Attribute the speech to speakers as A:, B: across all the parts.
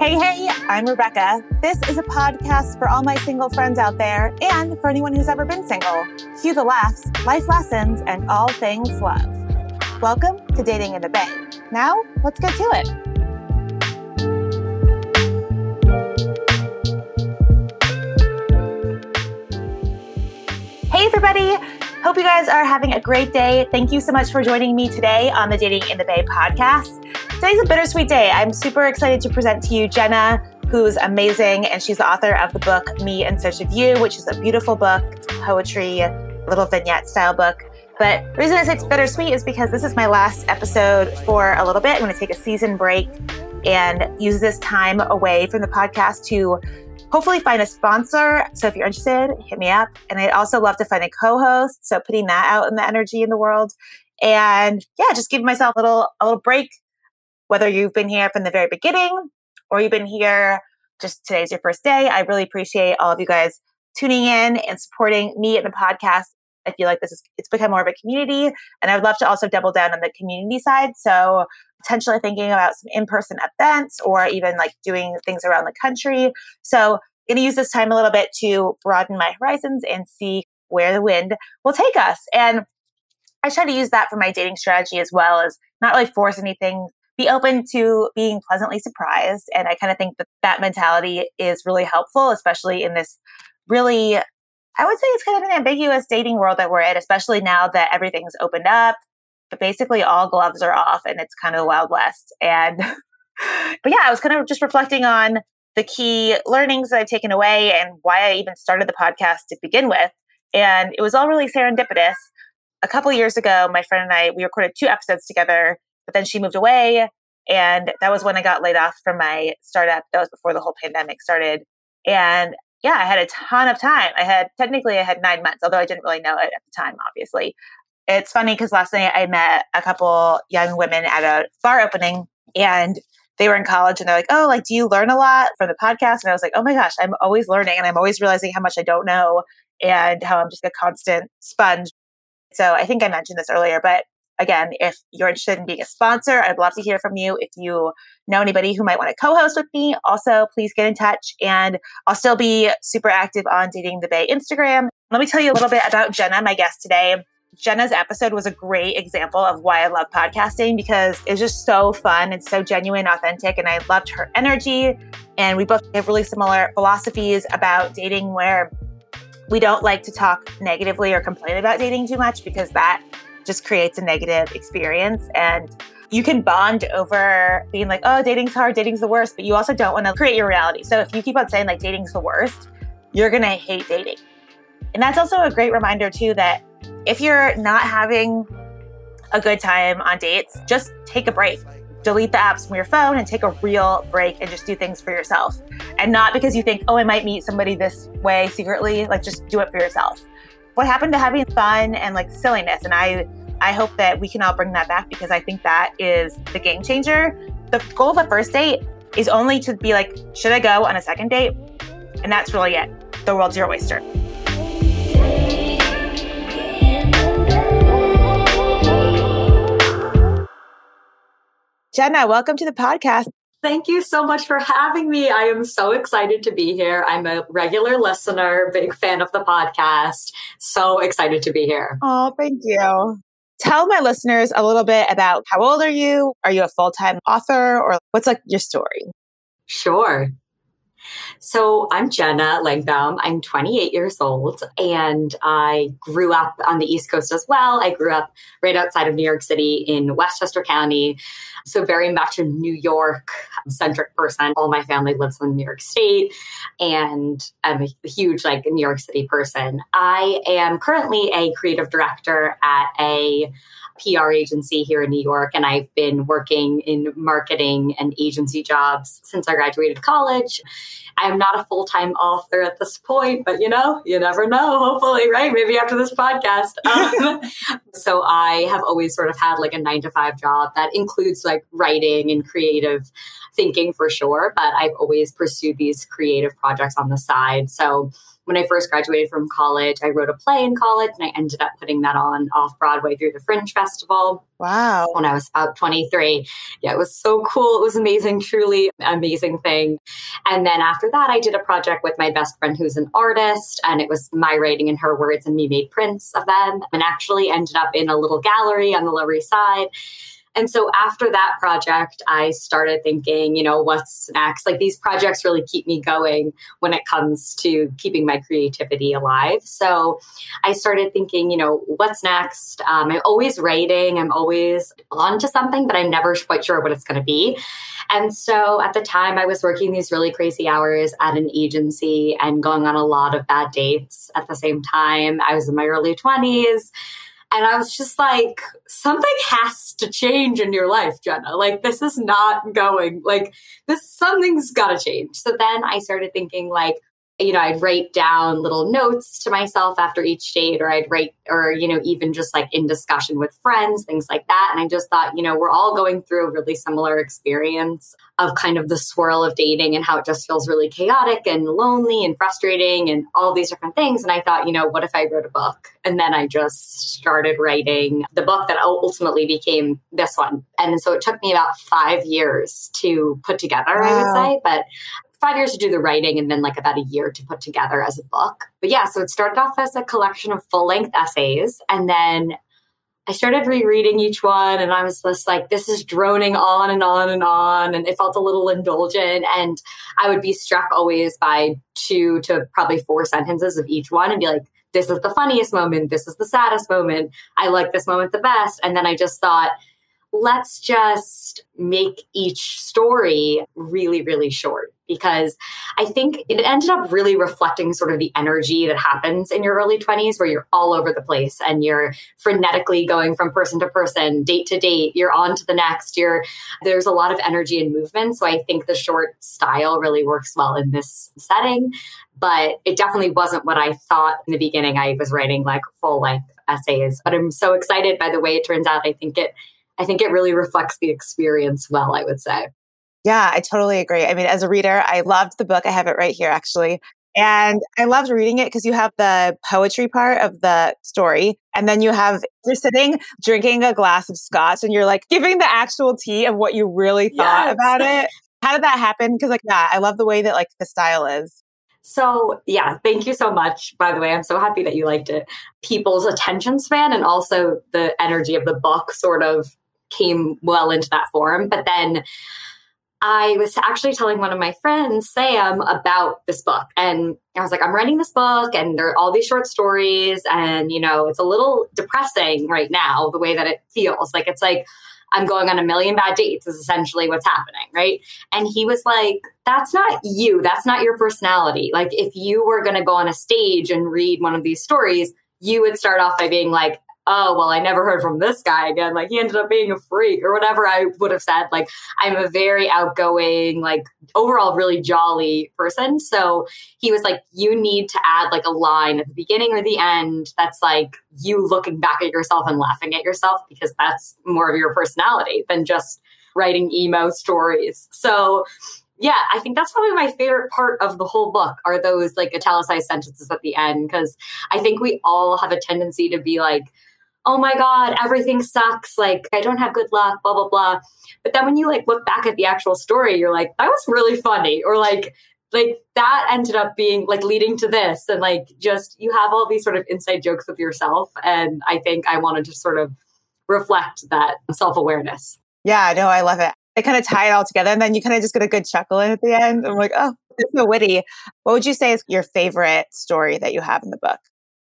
A: Hey, hey, I'm Rebecca. This is a podcast for all my single friends out there and for anyone who's ever been single. Cue the laughs, life lessons, and all things love. Welcome to Dating in the Bay. Now, let's get to it. Hey, everybody. Hope you guys are having a great day. Thank you so much for joining me today on the Dating in the Bay podcast. Today's a bittersweet day. I'm super excited to present to you Jenna, who's amazing, and she's the author of the book Me in Search of You, which is a beautiful book. Poetry, little vignette style book. But the reason I say it's bittersweet is because this is my last episode for a little bit. I'm going to take a season break and use this time away from the podcast to hopefully find a sponsor. So if you're interested, hit me up. And I'd also love to find a co-host. So putting that out in the energy in the world. And yeah, just give myself a little a little break, whether you've been here from the very beginning or you've been here just today's your first day. I really appreciate all of you guys tuning in and supporting me and the podcast. I feel like this is it's become more of a community. And I would love to also double down on the community side. So potentially thinking about some in-person events or even like doing things around the country. So going to use this time a little bit to broaden my horizons and see where the wind will take us. And I try to use that for my dating strategy as well as not really force anything, be open to being pleasantly surprised. And I kind of think that that mentality is really helpful, especially in this really, I would say it's kind of an ambiguous dating world that we're in, especially now that everything's opened up but basically all gloves are off and it's kind of the Wild West. And, but yeah, I was kind of just reflecting on the key learnings that I've taken away and why I even started the podcast to begin with. And it was all really serendipitous. A couple years ago, my friend and I, we recorded two episodes together, but then she moved away. And that was when I got laid off from my startup. That was before the whole pandemic started. And yeah, I had a ton of time. I had technically I had nine months, although I didn't really know it at the time, obviously. It's funny because last night I met a couple young women at a bar opening and they were in college and they're like, Oh, like, do you learn a lot from the podcast? And I was like, Oh my gosh, I'm always learning and I'm always realizing how much I don't know and how I'm just a constant sponge. So I think I mentioned this earlier, but again, if you're interested in being a sponsor, I'd love to hear from you. If you know anybody who might want to co host with me, also please get in touch. And I'll still be super active on Dating the Bay Instagram. Let me tell you a little bit about Jenna, my guest today. Jenna's episode was a great example of why I love podcasting because it's just so fun and so genuine, authentic. And I loved her energy. And we both have really similar philosophies about dating where we don't like to talk negatively or complain about dating too much because that just creates a negative experience. And you can bond over being like, oh, dating's hard, dating's the worst, but you also don't want to create your reality. So if you keep on saying like dating's the worst, you're going to hate dating. And that's also a great reminder, too, that if you're not having a good time on dates, just take a break. Delete the apps from your phone and take a real break and just do things for yourself. And not because you think, oh, I might meet somebody this way secretly, like just do it for yourself. What happened to having fun and like silliness? And I I hope that we can all bring that back because I think that is the game changer. The goal of a first date is only to be like, should I go on a second date? And that's really it. The world's your oyster. Jenna, welcome to the podcast.
B: Thank you so much for having me. I am so excited to be here. I'm a regular listener, big fan of the podcast. So excited to be here.
A: Oh, thank you. Tell my listeners a little bit about how old are you? Are you a full time author or what's like your story?
B: Sure. So I'm Jenna Langbaum. I'm 28 years old and I grew up on the East Coast as well. I grew up right outside of New York City in Westchester County. So very much a New York centric person. All my family lives in New York State and I'm a huge like New York City person. I am currently a creative director at a PR agency here in New York, and I've been working in marketing and agency jobs since I graduated college. I'm not a full time author at this point, but you know, you never know, hopefully, right? Maybe after this podcast. Um, so I have always sort of had like a nine to five job that includes like writing and creative thinking for sure, but I've always pursued these creative projects on the side. So when I first graduated from college, I wrote a play in college and I ended up putting that on off Broadway through the Fringe Festival.
A: Wow.
B: When I was about 23. Yeah, it was so cool. It was amazing, truly amazing thing. And then after that, I did a project with my best friend who's an artist, and it was my writing and her words, and me made prints of them, and actually ended up in a little gallery on the Lower East Side. And so after that project, I started thinking, you know, what's next? Like these projects really keep me going when it comes to keeping my creativity alive. So I started thinking, you know, what's next? Um, I'm always writing, I'm always on to something, but I'm never quite sure what it's going to be. And so at the time, I was working these really crazy hours at an agency and going on a lot of bad dates at the same time. I was in my early 20s. And I was just like, something has to change in your life, Jenna. Like, this is not going, like, this, something's got to change. So then I started thinking, like, you know, I'd write down little notes to myself after each date, or I'd write, or, you know, even just like in discussion with friends, things like that. And I just thought, you know, we're all going through a really similar experience of kind of the swirl of dating and how it just feels really chaotic and lonely and frustrating and all these different things. And I thought, you know, what if I wrote a book? And then I just started writing the book that ultimately became this one. And so it took me about five years to put together, wow. I would say. But five years to do the writing and then like about a year to put together as a book. But yeah, so it started off as a collection of full length essays. And then I started rereading each one and I was just like, this is droning on and on and on. And it felt a little indulgent. And I would be struck always by two to probably four sentences of each one and be like, this is the funniest moment. This is the saddest moment. I like this moment the best. And then I just thought, let's just make each story really, really short because I think it ended up really reflecting sort of the energy that happens in your early 20s where you're all over the place and you're frenetically going from person to person, date to date, you're on to the next. You're there's a lot of energy and movement. So I think the short style really works well in this setting. But it definitely wasn't what I thought in the beginning. I was writing like full length essays. But I'm so excited by the way it turns out. I think it I think it really reflects the experience well, I would say.
A: Yeah, I totally agree. I mean, as a reader, I loved the book. I have it right here, actually. And I loved reading it because you have the poetry part of the story. And then you have, you're sitting drinking a glass of scotch and you're like giving the actual tea of what you really thought yes. about it. How did that happen? Because, like, yeah, I love the way that, like, the style is.
B: So, yeah, thank you so much. By the way, I'm so happy that you liked it. People's attention span and also the energy of the book sort of came well into that form. But then I was actually telling one of my friends, Sam, about this book. And I was like, I'm writing this book and there are all these short stories. And, you know, it's a little depressing right now, the way that it feels. Like, it's like, I'm going on a million bad dates is essentially what's happening, right? And he was like, that's not you. That's not your personality. Like, if you were going to go on a stage and read one of these stories, you would start off by being like, oh, well, I never heard from this guy again. Like he ended up being a freak or whatever I would have said. Like I'm a very outgoing, like overall really jolly person. So he was like, you need to add like a line at the beginning or the end that's like you looking back at yourself and laughing at yourself because that's more of your personality than just writing emo stories. So yeah, I think that's probably my favorite part of the whole book are those like italicized sentences at the end because I think we all have a tendency to be like, oh my God, everything sucks. Like, I don't have good luck, blah, blah, blah. But then when you like look back at the actual story, you're like, that was really funny. Or like, like that ended up being like leading to this. And like, just you have all these sort of inside jokes with yourself. And I think I wanted to sort of reflect that self awareness.
A: Yeah, no, I love it. I kind of tie it all together. And then you kind of just get a good chuckle in at the end. I'm like, oh, it's so witty. What would you say is your favorite story that you have in the book?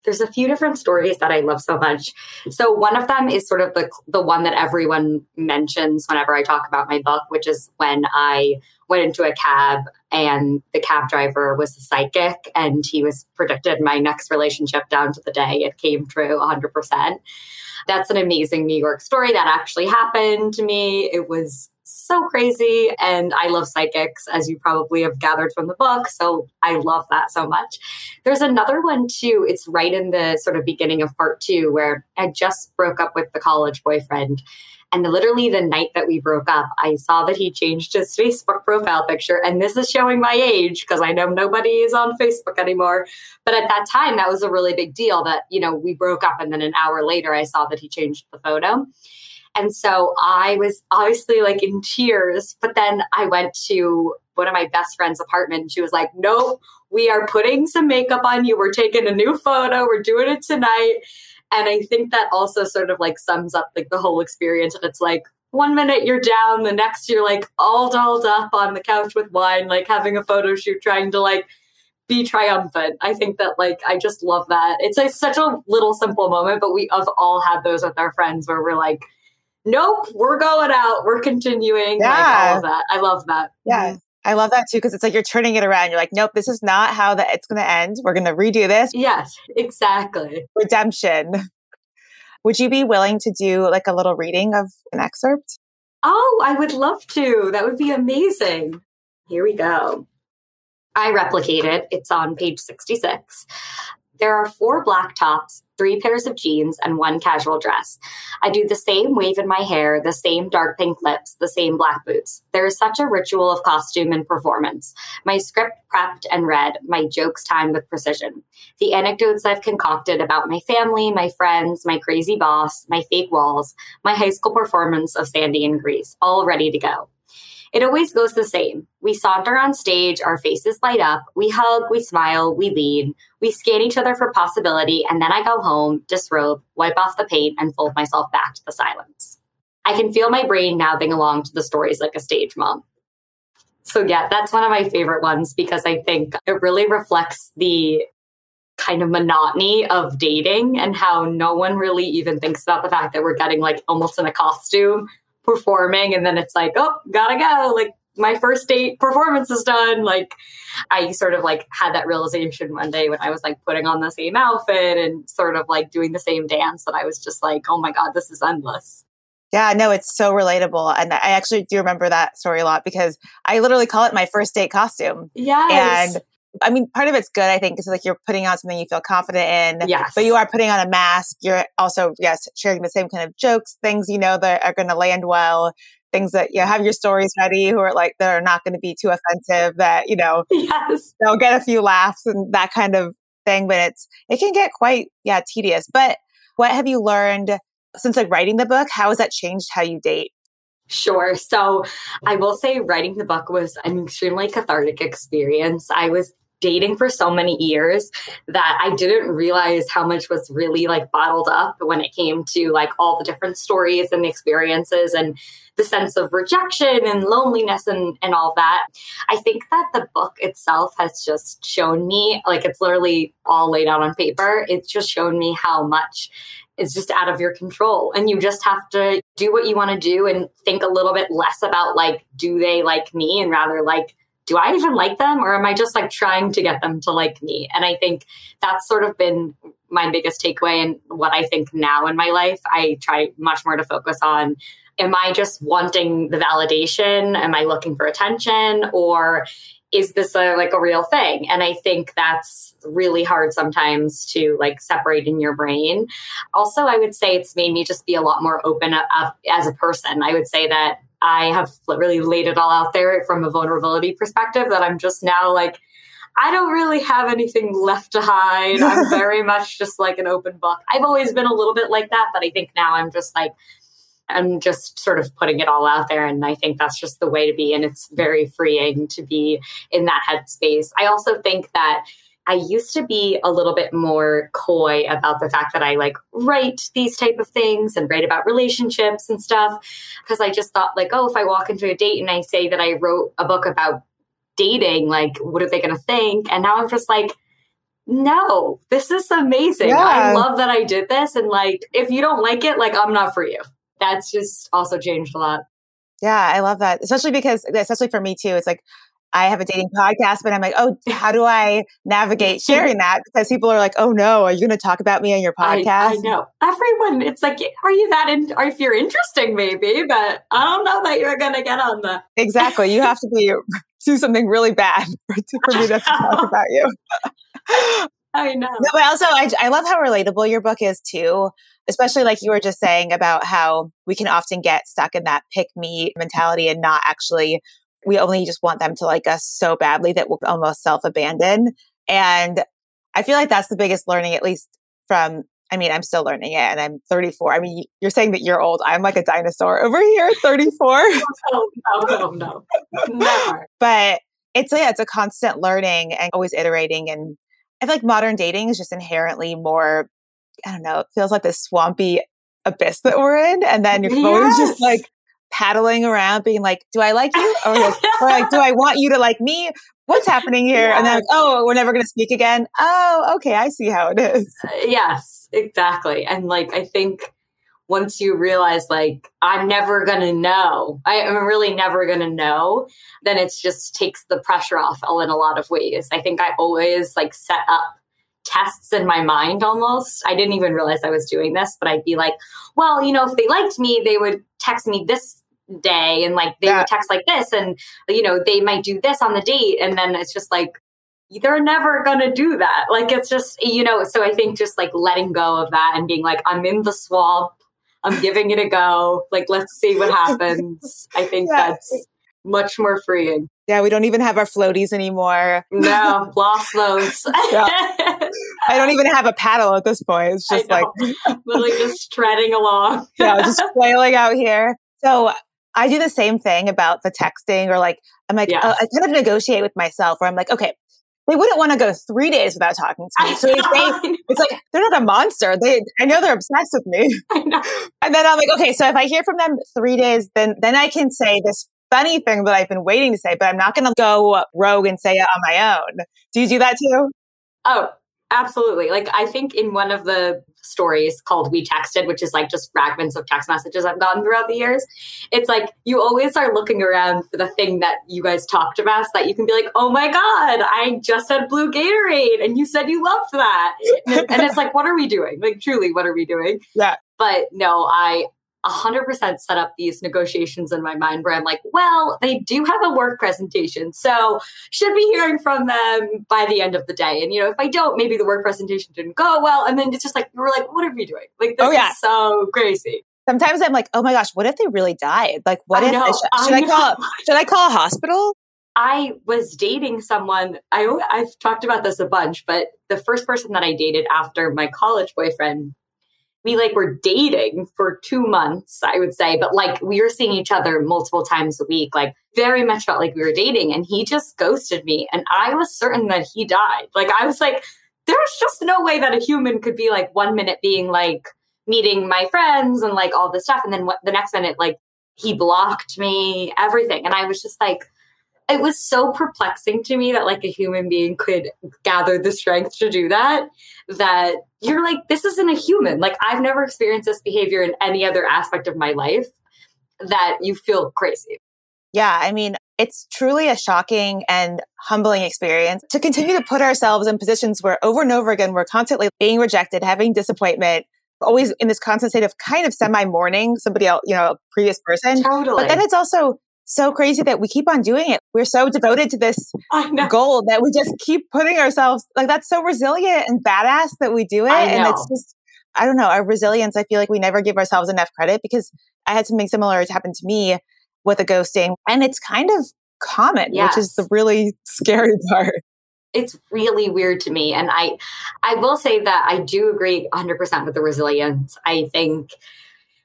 B: There's a few different stories that I love so much. So one of them is sort of the the one that everyone mentions whenever I talk about my book, which is when I went into a cab and the cab driver was a psychic and he was predicted my next relationship down to the day. It came true 100%. That's an amazing New York story that actually happened to me. It was so crazy. And I love psychics, as you probably have gathered from the book. So I love that so much. There's another one too. It's right in the sort of beginning of part two where I just broke up with the college boyfriend. And literally the night that we broke up, I saw that he changed his Facebook profile picture. And this is showing my age because I know nobody is on Facebook anymore. But at that time, that was a really big deal that, you know, we broke up. And then an hour later, I saw that he changed the photo. And so I was obviously like in tears. But then I went to one of my best friend's apartment. And she was like, nope, we are putting some makeup on you. We're taking a new photo. We're doing it tonight. And I think that also sort of like sums up like the whole experience. And it's like, one minute you're down, the next you're like all dolled up on the couch with wine, like having a photo shoot, trying to like be triumphant. I think that like I just love that. It's such a little simple moment, but we have all had those with our friends where we're like, nope, we're going out, we're continuing. Yeah. Like all of that. I love that.
A: Yeah. Mm-hmm. I love that too because it's like you're turning it around. You're like, nope, this is not how that it's going to end. We're going to redo this.
B: Yes, exactly.
A: Redemption. Would you be willing to do like a little reading of an excerpt?
B: Oh, I would love to. That would be amazing. Here we go. I replicate It. It's on page 66. There are four black tops, three pairs of jeans, and one casual dress. I do the same wave in my hair, the same dark pink lips, the same black boots. There is such a ritual of costume and performance. My script prepped and read, my jokes timed with precision. The anecdotes I've concocted about my family, my friends, my crazy boss, my fake walls, my high school performance of Sandy in Grease, all ready to go. It always goes the same. We saunter on stage, our faces light up, we hug, we smile, we lean, we scan each other for possibility, and then I go home, disrobe, wipe off the paint, and fold myself back to the silence. I can feel my brain mouthing along to the stories like a stage mom. So, yeah, that's one of my favorite ones because I think it really reflects the kind of monotony of dating and how no one really even thinks about the fact that we're getting like almost in a costume performing and then it's like oh gotta go like my first date performance is done like i sort of like had that realization one day when i was like putting on the same outfit and sort of like doing the same dance that i was just like oh my god this is endless
A: yeah, no, it's so relatable. And I actually do remember that story a lot because I literally call it my first date costume.
B: Yes.
A: And I mean, part of it's good, I think, because like you're putting on something you feel confident in.
B: Yes.
A: But you are putting on a mask. You're also, yes, sharing the same kind of jokes, things you know that are going to land well, things that you know, have your stories ready who are like, that are not going to be too offensive, that, you know,
B: yes.
A: they'll get a few laughs and that kind of thing. But it's, it can get quite, yeah, tedious. But what have you learned since like writing the book? How has that changed how you date?
B: Sure. So I will say writing the book was an extremely cathartic experience. I was dating for so many years that I didn't realize how much was really like bottled up when it came to like all the different stories and experiences and the sense of rejection and loneliness and, and all that. I think that the book itself has just shown me, like it's literally all laid out on paper. It's just shown me how much is just out of your control. And you just have to do what you want to do and think a little bit less about like, do they like me? And rather like, do I even like them or am I just like trying to get them to like me? And I think that's sort of been my biggest takeaway and what I think now in my life. I try much more to focus on am I just wanting the validation? Am I looking for attention or is this a like a real thing and i think that's really hard sometimes to like separate in your brain also i would say it's made me just be a lot more open up as a person i would say that I have really laid it all out there from a vulnerability perspective that I'm just now like, I don't really have anything left to hide. I'm very much just like an open book. I've always been a little bit like that, but I think now I'm just like, I'm just sort of putting it all out there. And I think that's just the way to be. And it's very freeing to be in that headspace. I also think that I used to be a little bit more coy about the fact that I like write these type of things and write about relationships and stuff because I just thought like, oh, if I walk into a date and I say that I wrote a book about dating, like what are they going to think? And now I'm just like, no, this is amazing. Yeah. I love that I did this and like if you don't like it, like I'm not for you. That's just also changed a lot.
A: Yeah, I love that. Especially because especially for me too, it's like I have a dating podcast, but I'm like, oh, how do I navigate sharing that? Because people are like, oh no, are you going to talk about me on your podcast? I,
B: I, know everyone. It's like, are you that? In, or if you're interesting, maybe, but I don't know that you're going to get on the.
A: Exactly. You have to be do something really bad for, me to talk about you.
B: I know.
A: No, but also, I, I love how relatable your book is too, especially like you were just saying about how we can often get stuck in that pick me mentality and not actually, we only just want them to like us so badly that we'll almost self abandon. And I feel like that's the biggest learning, at least from, I mean, I'm still learning it and I'm 34. I mean, you're saying that you're old. I'm like a dinosaur over here, 34.
B: no, no, no, Never.
A: but it's, yeah, it's a constant learning and always iterating and I feel like modern dating is just inherently more, I don't know, it feels like this swampy abyss that we're in. And then you're yes. always just like paddling around being like, do I like you? Or like, or like, do I want you to like me? What's happening here? Yes. And then, like, oh, we're never going to speak again. Oh, okay. I see how it is.
B: Uh, yes, exactly. And like, I think once you realize like i'm never gonna know I, am really never gonna know then it just takes the pressure off in a lot of ways i think i always like set up tests in my mind almost i didn't even realize i was doing this but i'd be like well you know if they liked me they would text me this day and like they yeah. would text like this and you know they might do this on the date and then it's just like they're never going to do that. Like it's just, you know, so I think just like letting go of that and being like, I'm in the swamp. I'm giving it a go. Like, let's see what happens. I think yeah. that's much more freeing.
A: Yeah, we don't even have our floaties anymore.
B: No, lost those. yeah.
A: I don't even have a paddle at this point. It's just like
B: literally just treading along.
A: yeah, just flailing out here. So I do the same thing about the texting, or like I'm like yes. uh, I kind of negotiate with myself, where I'm like, okay, they wouldn't want to go three days without talking to me. So they, it's like they're not a monster. They, I know they're obsessed with me. And then I'm like, okay, so if I hear from them three days, then then I can say this funny thing that I've been waiting to say, but I'm not going to go rogue and say it on my own. Do you do that too?
B: Oh, absolutely. Like I think in one of the stories called We Texted, which is like just fragments of text messages I've gotten throughout the years. It's like you always are looking around for the thing that you guys talked about so that you can be like, oh my God, I just had blue Gatorade and you said you loved that. and it's like, what are we doing? Like, truly, what are we doing?
A: Yeah.
B: But no, I 100% set up these negotiations in my mind where I'm like, well, they do have a work presentation. So should be hearing from them by the end of the day. And, you know, if I don't, maybe the work presentation didn't go well. And then it's just like, we're like, what are we doing? Like, this oh, yeah. is so crazy.
A: Sometimes I'm like, oh my gosh, what if they really died? Like, what I if know, should, should I, I call should I call a hospital?
B: I was dating someone. I I've talked about this a bunch, but the first person that I dated after my college boyfriend we like were dating for two months, I would say, but like we were seeing each other multiple times a week, like very much felt like we were dating. And he just ghosted me. And I was certain that he died. Like I was like, there's just no way that a human could be like one minute being like meeting my friends and like all this stuff. And then what, the next minute, like he blocked me, everything. And I was just like, it was so perplexing to me that like a human being could gather the strength to do that that you're like this isn't a human. Like i've never experienced this behavior in any other aspect of my life that you feel crazy.
A: Yeah i mean it's truly a shocking and humbling experience to continue to put ourselves in positions where over and over again we're constantly being rejected having disappointment always in this constant state of kind of semi mourning somebody else you know a previous person.
B: Totally.
A: but then it's also so crazy that we keep on doing it. We're so devoted to this goal that we just keep putting ourselves like that's so resilient and badass that we do it. And it's just, I don't know, our resilience. I feel like we never give ourselves enough credit because I had something similar happen to me with a ghosting and it's kind of common, yes. which is the really scary part.
B: It's really weird to me. And I, I will say that I do agree 100% with the resilience. I think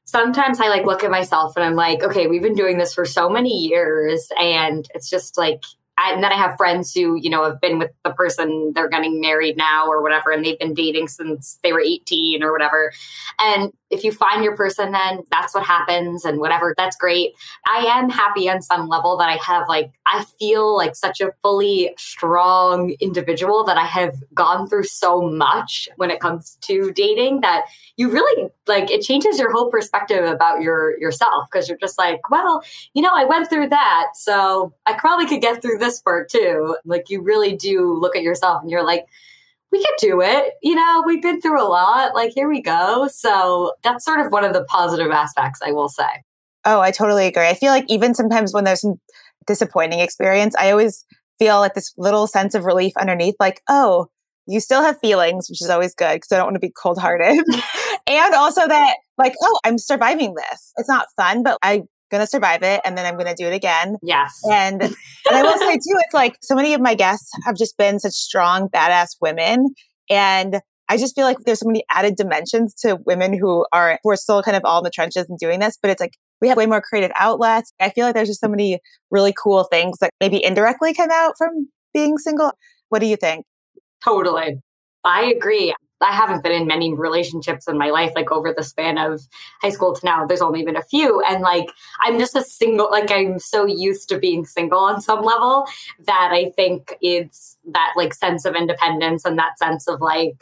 B: sometimes I like look at myself and I'm like, okay, we've been doing this for so many years. And it's just like, I, and then I have friends who, you know, have been with the person they're getting married now or whatever, and they've been dating since they were 18 or whatever. And if you find your person, then that's what happens and whatever, that's great. I am happy on some level that I have like, I feel like such a fully strong individual that I have gone through so much when it comes to dating that you really like it changes your whole perspective about your yourself because you're just like, well, you know, I went through that, so I probably could get through this part too. Like you really do look at yourself and you're like, we could do it. You know, we've been through a lot. Like, here we go. So that's sort of one of the positive aspects, I will say.
A: Oh, I totally agree. I feel like even sometimes when there's some disappointing experience, I always feel like this little sense of relief underneath, like, oh, you still have feelings, which is always good because I don't want to be cold hearted. and also that, like, oh, I'm surviving this. It's not fun, but I going to survive it and then I'm going to do it again.
B: Yes.
A: And, and I will say too, it's like so many of my guests have just been such strong, badass women. And I just feel like there's so many added dimensions to women who are, who are still kind of all in the trenches and doing this, but it's like we have way more creative outlets. I feel like there's just so many really cool things that maybe indirectly come out from being single. What do you think?
B: Totally. I agree. I haven't been in many relationships in my life, like over the span of high school to now. There's only been a few. And like, I'm just a single, like, I'm so used to being single on some level that I think it's that like sense of independence and that sense of like,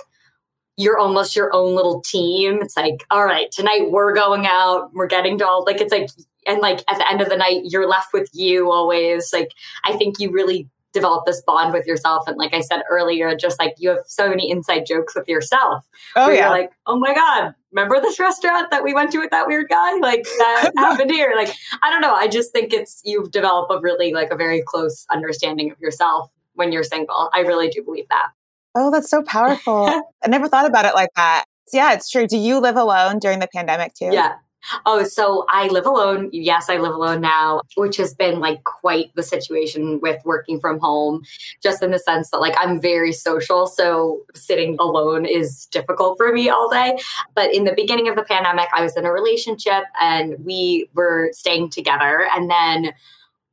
B: you're almost your own little team. It's like, all right, tonight we're going out, we're getting to all, like, it's like, and like at the end of the night, you're left with you always. Like, I think you really develop this bond with yourself. And like I said earlier, just like you have so many inside jokes with yourself.
A: Oh yeah.
B: like, oh my God, remember this restaurant that we went to with that weird guy? Like that happened here. Like, I don't know. I just think it's you develop a really like a very close understanding of yourself when you're single. I really do believe that.
A: Oh, that's so powerful. I never thought about it like that. Yeah, it's true. Do you live alone during the pandemic too?
B: Yeah. Oh, so I live alone. Yes, I live alone now, which has been like quite the situation with working from home, just in the sense that like I'm very social. So sitting alone is difficult for me all day. But in the beginning of the pandemic, I was in a relationship and we were staying together. And then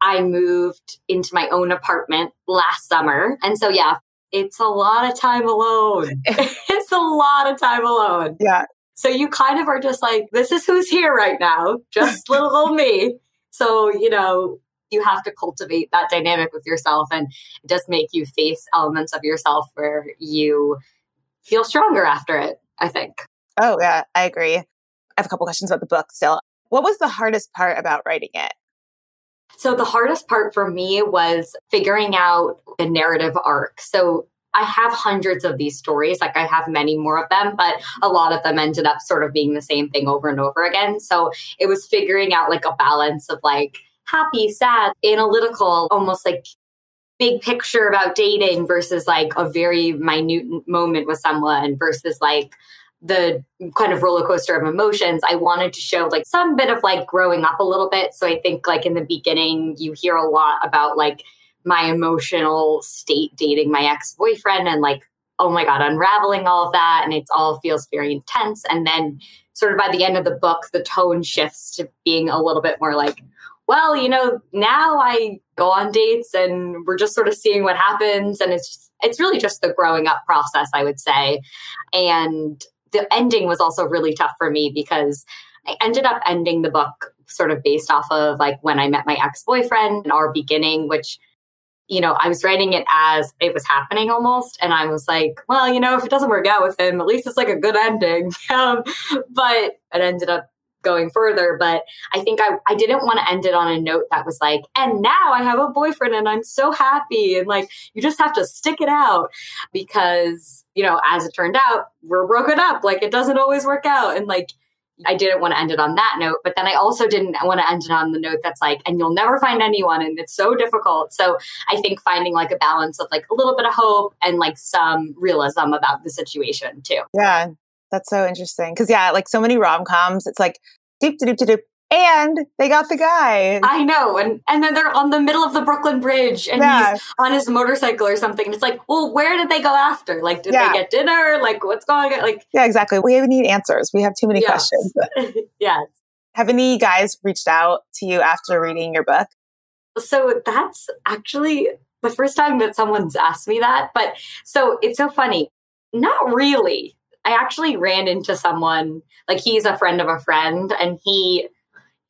B: I moved into my own apartment last summer. And so, yeah, it's a lot of time alone. it's a lot of time alone.
A: Yeah.
B: So you kind of are just like, this is who's here right now, just little old me. So, you know, you have to cultivate that dynamic with yourself and it does make you face elements of yourself where you feel stronger after it, I think.
A: Oh, yeah, I agree. I have a couple questions about the book still. What was the hardest part about writing it?
B: So, the hardest part for me was figuring out the narrative arc. So, I have hundreds of these stories. Like I have many more of them, but a lot of them ended up sort of being the same thing over and over again. So it was figuring out like a balance of like happy, sad, analytical, almost like big picture about dating versus like a very minute moment with someone versus like the kind of roller coaster of emotions, I wanted to show like some bit of like growing up a little bit. So I think like in the beginning, you hear a lot about like my emotional state dating my ex boyfriend and like, oh my God, unraveling all of that. And it all feels very intense. And then, sort of by the end of the book, the tone shifts to being a little bit more like, well, you know, now I go on dates and we're just sort of seeing what happens. And it's just, it's really just the growing up process, I would say. And the ending was also really tough for me because I ended up ending the book sort of based off of like when I met my ex boyfriend and our beginning, which you know, I was writing it as it was happening almost. And I was like, well, you know, if it doesn't work out with him, at least it's like a good ending. Um, but it ended up going further. But I think I, I didn't want to end it on a note that was like, and now I have a boyfriend and I'm so happy. And like, you just have to stick it out because, you know, as it turned out, we're broken up. Like, it doesn't always work out. And like, I didn't want to end it on that note, but then I also didn't want to end it on the note that's like, and you'll never find anyone and it's so difficult. So I think finding like a balance of like a little bit of hope and like some realism about the situation too.
A: Yeah, that's so interesting. Cause yeah, like so many rom coms, it's like doop doop doop doop and they got the guy.
B: I know, and and then they're on the middle of the Brooklyn Bridge, and yeah. he's on his motorcycle or something. And it's like, well, where did they go after? Like, did yeah. they get dinner? Like, what's going on? Like,
A: yeah, exactly. We need answers. We have too many
B: yes.
A: questions.
B: yes.
A: Have any guys reached out to you after reading your book?
B: So that's actually the first time that someone's asked me that. But so it's so funny. Not really I actually ran into someone, like he's a friend of a friend, and he,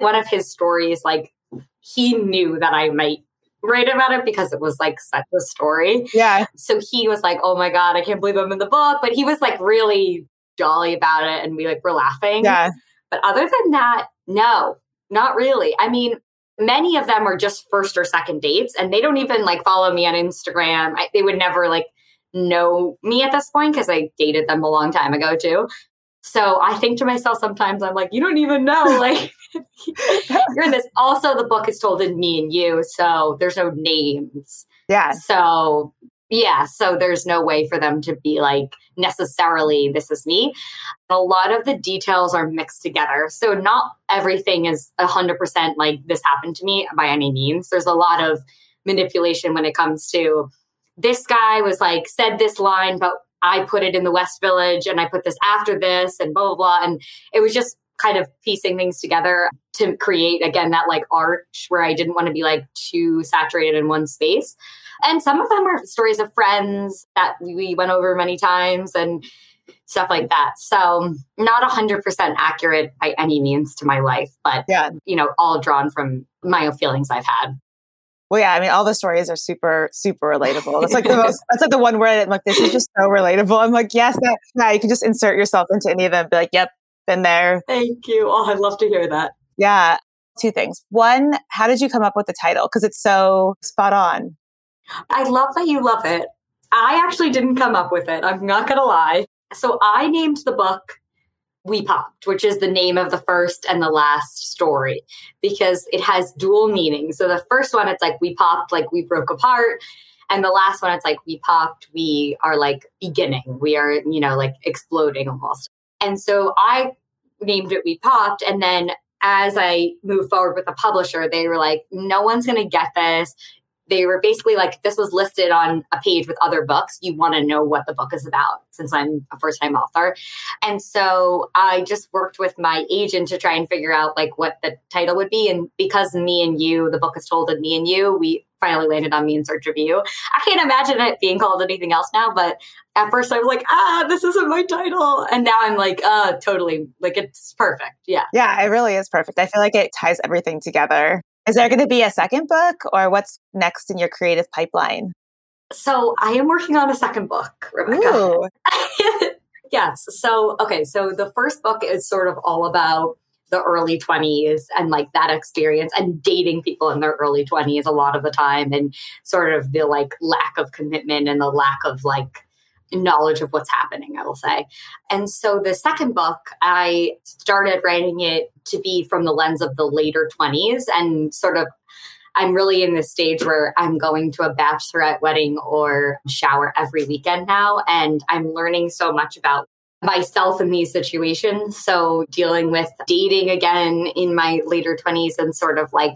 B: one of his stories, like he knew that I might write about it because it was like such a story.
A: Yeah.
B: So he was like, oh my God, I can't believe I'm in the book. But he was like really jolly about it and we like were laughing.
A: Yeah.
B: But other than that, no, not really. I mean, many of them are just first or second dates and they don't even like follow me on Instagram. I, they would never like know me at this point because I dated them a long time ago too. So I think to myself sometimes, I'm like, you don't even know. Like, you're in this. Also, the book is told in me and you. So there's no names.
A: Yeah.
B: So, yeah. So there's no way for them to be like, necessarily, this is me. A lot of the details are mixed together. So not everything is 100% like this happened to me by any means. There's a lot of manipulation when it comes to this guy was like, said this line, but I put it in the West Village and I put this after this and blah, blah, blah. And it was just kind of piecing things together to create, again, that like arch where I didn't want to be like too saturated in one space. And some of them are stories of friends that we went over many times and stuff like that. So, not 100% accurate by any means to my life, but,
A: yeah.
B: you know, all drawn from my own feelings I've had.
A: Well, yeah, I mean, all the stories are super, super relatable. That's like the most, that's like the one word I'm like, this is just so relatable. I'm like, yes, that, yeah, you can just insert yourself into any of them, be like, yep, been there.
B: Thank you. Oh, I'd love to hear that.
A: Yeah. Two things. One, how did you come up with the title? Because it's so spot on.
B: I love that you love it. I actually didn't come up with it. I'm not going to lie. So I named the book we Popped, which is the name of the first and the last story, because it has dual meaning. So the first one, it's like we popped, like we broke apart. And the last one, it's like we popped, we are like beginning, we are, you know, like exploding almost. And so I named it We Popped. And then as I moved forward with the publisher, they were like, no one's going to get this they were basically like this was listed on a page with other books. You want to know what the book is about since i'm a first time author. And so i just worked with my agent to try and figure out like what the title would be. And because me and you the book is told me and you we finally landed on me in search of you i can't imagine it being called anything else now but at first i was like ah this isn't my title. And now i'm like uh totally. Like it's perfect. Yeah.
A: Yeah it really is perfect. I feel like it ties everything together is there going to be a second book or what's next in your creative pipeline?
B: So I am working on a second book, Rebecca. yes. So, okay. So the first book is sort of all about the early 20s and like that experience and dating people in their early 20s a lot of the time and sort of the like lack of commitment and the lack of like knowledge of what's happening, I will say. And so the second book, I started writing it to be from the lens of the later 20s and sort of I'm really in this stage where I'm going to a bachelorette wedding or shower every weekend now. And I'm learning so much about myself in these situations. So dealing with dating again in my later 20s and sort of like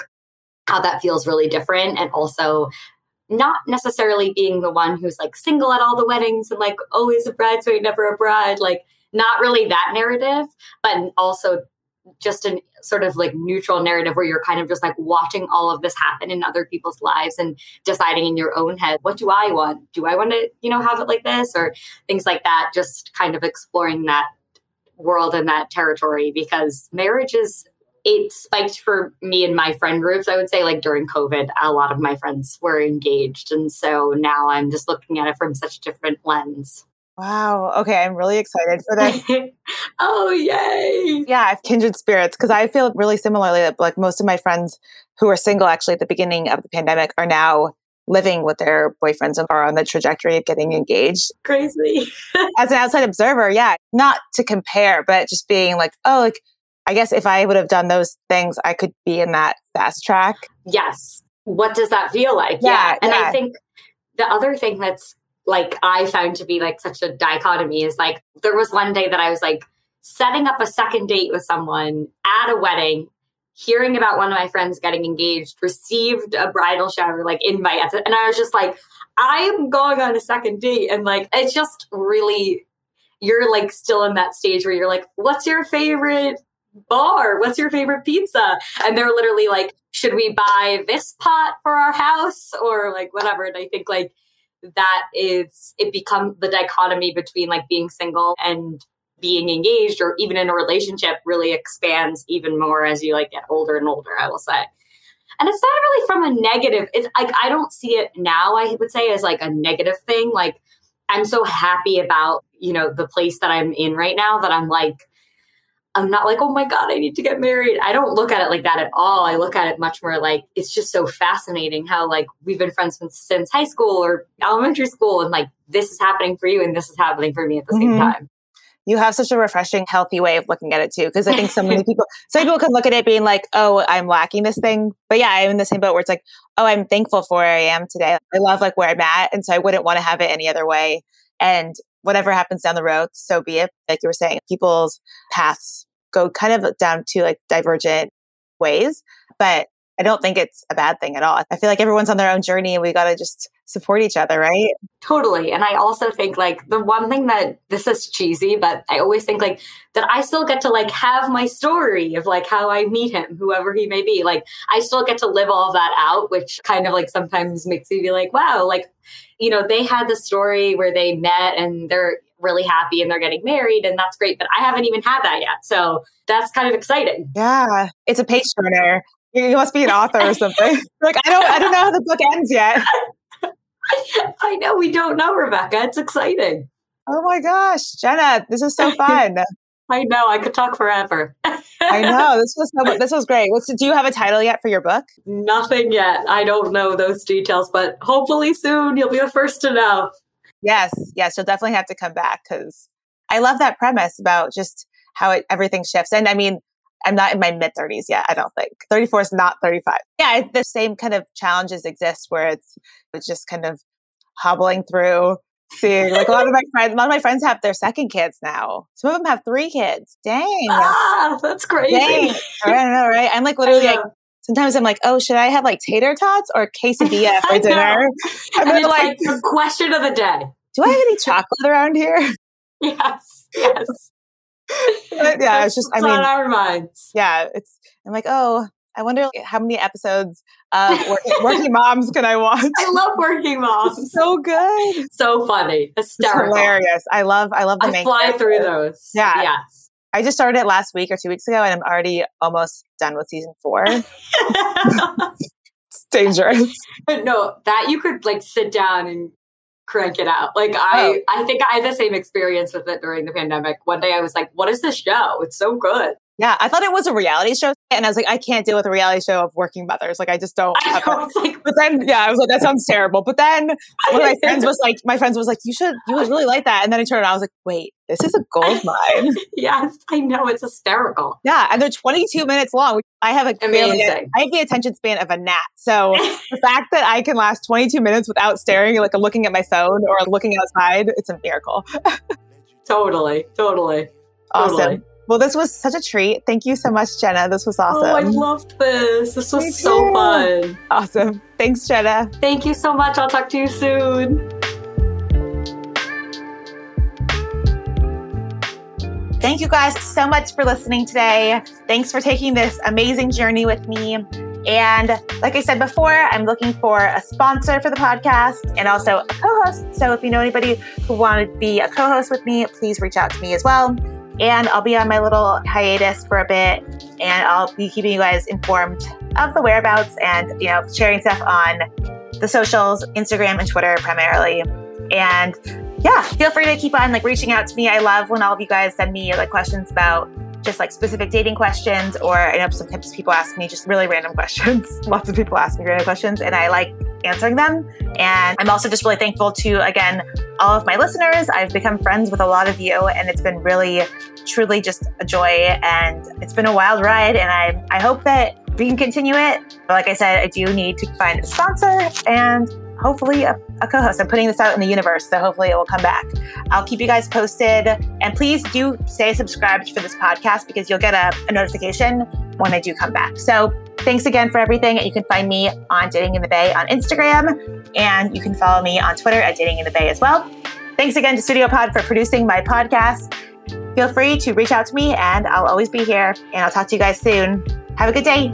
B: how that feels really different. And also not necessarily being the one who's like single at all the weddings and like always a bridesmaid, never a bride, like not really that narrative, but also just a sort of like neutral narrative where you're kind of just like watching all of this happen in other people's lives and deciding in your own head, what do I want? Do I want to, you know, have it like this or things like that? Just kind of exploring that world and that territory because marriage is it spiked for me and my friend groups. I would say, like during COVID, a lot of my friends were engaged. And so now I'm just looking at it from such a different lens.
A: Wow. Okay. I'm really excited for this.
B: oh, yay.
A: Yeah. I've kindred spirits. Cause I feel really similarly that like most of my friends who were single actually at the beginning of the pandemic are now living with their boyfriends and are on the trajectory of getting engaged.
B: Crazy.
A: As an outside observer, yeah, not to compare, but just being like, oh, like I guess if I would have done those things, I could be in that fast track.
B: Yes. What does that feel like? Yeah. yeah. And yeah. I think the other thing that's like I found to be like such a dichotomy is like there was one day that I was like setting up a second date with someone at a wedding, hearing about one of my friends getting engaged, received a bridal shower like invite, and I was just like, I'm going on a second date, and like it's just really you're like still in that stage where you're like, what's your favorite bar? What's your favorite pizza? And they're literally like, should we buy this pot for our house or like whatever? And I think like that is it become the dichotomy between like being single and being engaged or even in a relationship really expands even more as you like get older and older i will say and it's not really from a negative it's like i don't see it now i would say as like a negative thing like i'm so happy about you know the place that i'm in right now that i'm like I'm not like, oh my God, I need to get married. I don't look at it like that at all. I look at it much more like it's just so fascinating how like we've been friends since, since high school or elementary school and like this is happening for you and this is happening for me at the mm-hmm. same time.
A: You have such a refreshing, healthy way of looking at it too. Cause I think so many people, some people can look at it being like, oh, I'm lacking this thing. But yeah, I'm in the same boat where it's like, oh, I'm thankful for where I am today. I love like where I'm at. And so I wouldn't want to have it any other way. And whatever happens down the road, so be it. Like you were saying, people's paths go kind of down to like divergent ways. But I don't think it's a bad thing at all. I feel like everyone's on their own journey and we got to just support each other, right?
B: Totally. And I also think like the one thing that this is cheesy, but I always think like that I still get to like have my story of like how I meet him, whoever he may be. Like I still get to live all that out, which kind of like sometimes makes me be like, wow, like, you know, they had the story where they met and they're really happy and they're getting married and that's great but i haven't even had that yet so that's kind of exciting
A: yeah it's a page turner you must be an author or something like i don't i don't know how the book ends yet
B: i know we don't know rebecca it's exciting
A: oh my gosh jenna this is so fun
B: I know. I could talk forever.
A: I know. This was so, this was great. What's, do you have a title yet for your book?
B: Nothing yet. I don't know those details, but hopefully soon you'll be the first to know.
A: Yes, yes, you'll definitely have to come back because I love that premise about just how it, everything shifts. And I mean, I'm not in my mid 30s yet, I don't think. 34 is not 35. Yeah, the same kind of challenges exist where it's, it's just kind of hobbling through, seeing like a lot of my friends, a lot of my friends have their second kids now. Some of them have three kids. Dang.
B: Ah, that's crazy. Dang.
A: I don't know, right? I'm like literally like sometimes I'm like, oh, should I have like tater tots or quesadilla for dinner?
B: And, and it's like, like the question of the day.
A: Do I have any chocolate around here?
B: Yes, yes.
A: yeah, it's just
B: I
A: mean,
B: on our minds.
A: Yeah, it's. I'm like, oh, I wonder how many episodes of working, working, Moms can I watch?
B: I love Working Moms.
A: so good.
B: So funny. Hysterical.
A: It's hilarious. I love I love the
B: I fly through those.
A: Yeah.
B: Yes.
A: I just started it last week or two weeks ago, and I'm already almost done with season four. it's dangerous.
B: But no, that you could like sit down and crank it out. Like I, oh. I think I had the same experience with it during the pandemic. One day I was like, "What is this show? It's so good."
A: Yeah, I thought it was a reality show, and I was like, I can't deal with a reality show of working mothers. Like, I just don't. I know, like, but then, yeah, I was like, that sounds terrible. But then one of my friends was like, my friends was like, you should, you would really like that. And then I turned, around, I was like, wait, this is a gold mine.
B: yes, I know it's hysterical.
A: Yeah, and they're 22 minutes long. I have a
B: amazing.
A: I have the attention span of a gnat. So the fact that I can last 22 minutes without staring, like looking at my phone or looking outside, it's a miracle.
B: totally, totally,
A: awesome. Totally. Well, this was such a treat. Thank you so much, Jenna. This was awesome. Oh,
B: I loved this. This was so fun.
A: Awesome. Thanks, Jenna.
B: Thank you so much. I'll talk to you soon.
A: Thank you guys so much for listening today. Thanks for taking this amazing journey with me. And like I said before, I'm looking for a sponsor for the podcast and also a co host. So if you know anybody who want to be a co host with me, please reach out to me as well and I'll be on my little hiatus for a bit and I'll be keeping you guys informed of the whereabouts and you know sharing stuff on the socials, Instagram and Twitter primarily. And yeah, feel free to keep on like reaching out to me. I love when all of you guys send me like questions about just like specific dating questions or I know sometimes people ask me just really random questions. Lots of people ask me random questions and I like answering them. And I'm also just really thankful to, again, all of my listeners. I've become friends with a lot of you, and it's been really, truly just a joy. And it's been a wild ride. And I, I hope that we can continue it. But like I said, I do need to find a sponsor and hopefully a, a co host. I'm putting this out in the universe, so hopefully it will come back. I'll keep you guys posted. And please do stay subscribed for this podcast because you'll get a, a notification when I do come back. So thanks again for everything. You can find me on Dating in the Bay on Instagram, and you can follow me on Twitter at Dating in the Bay as well. Thanks again to Studio Pod for producing my podcast. Feel free to reach out to me, and I'll always be here. And I'll talk to you guys soon. Have a good day.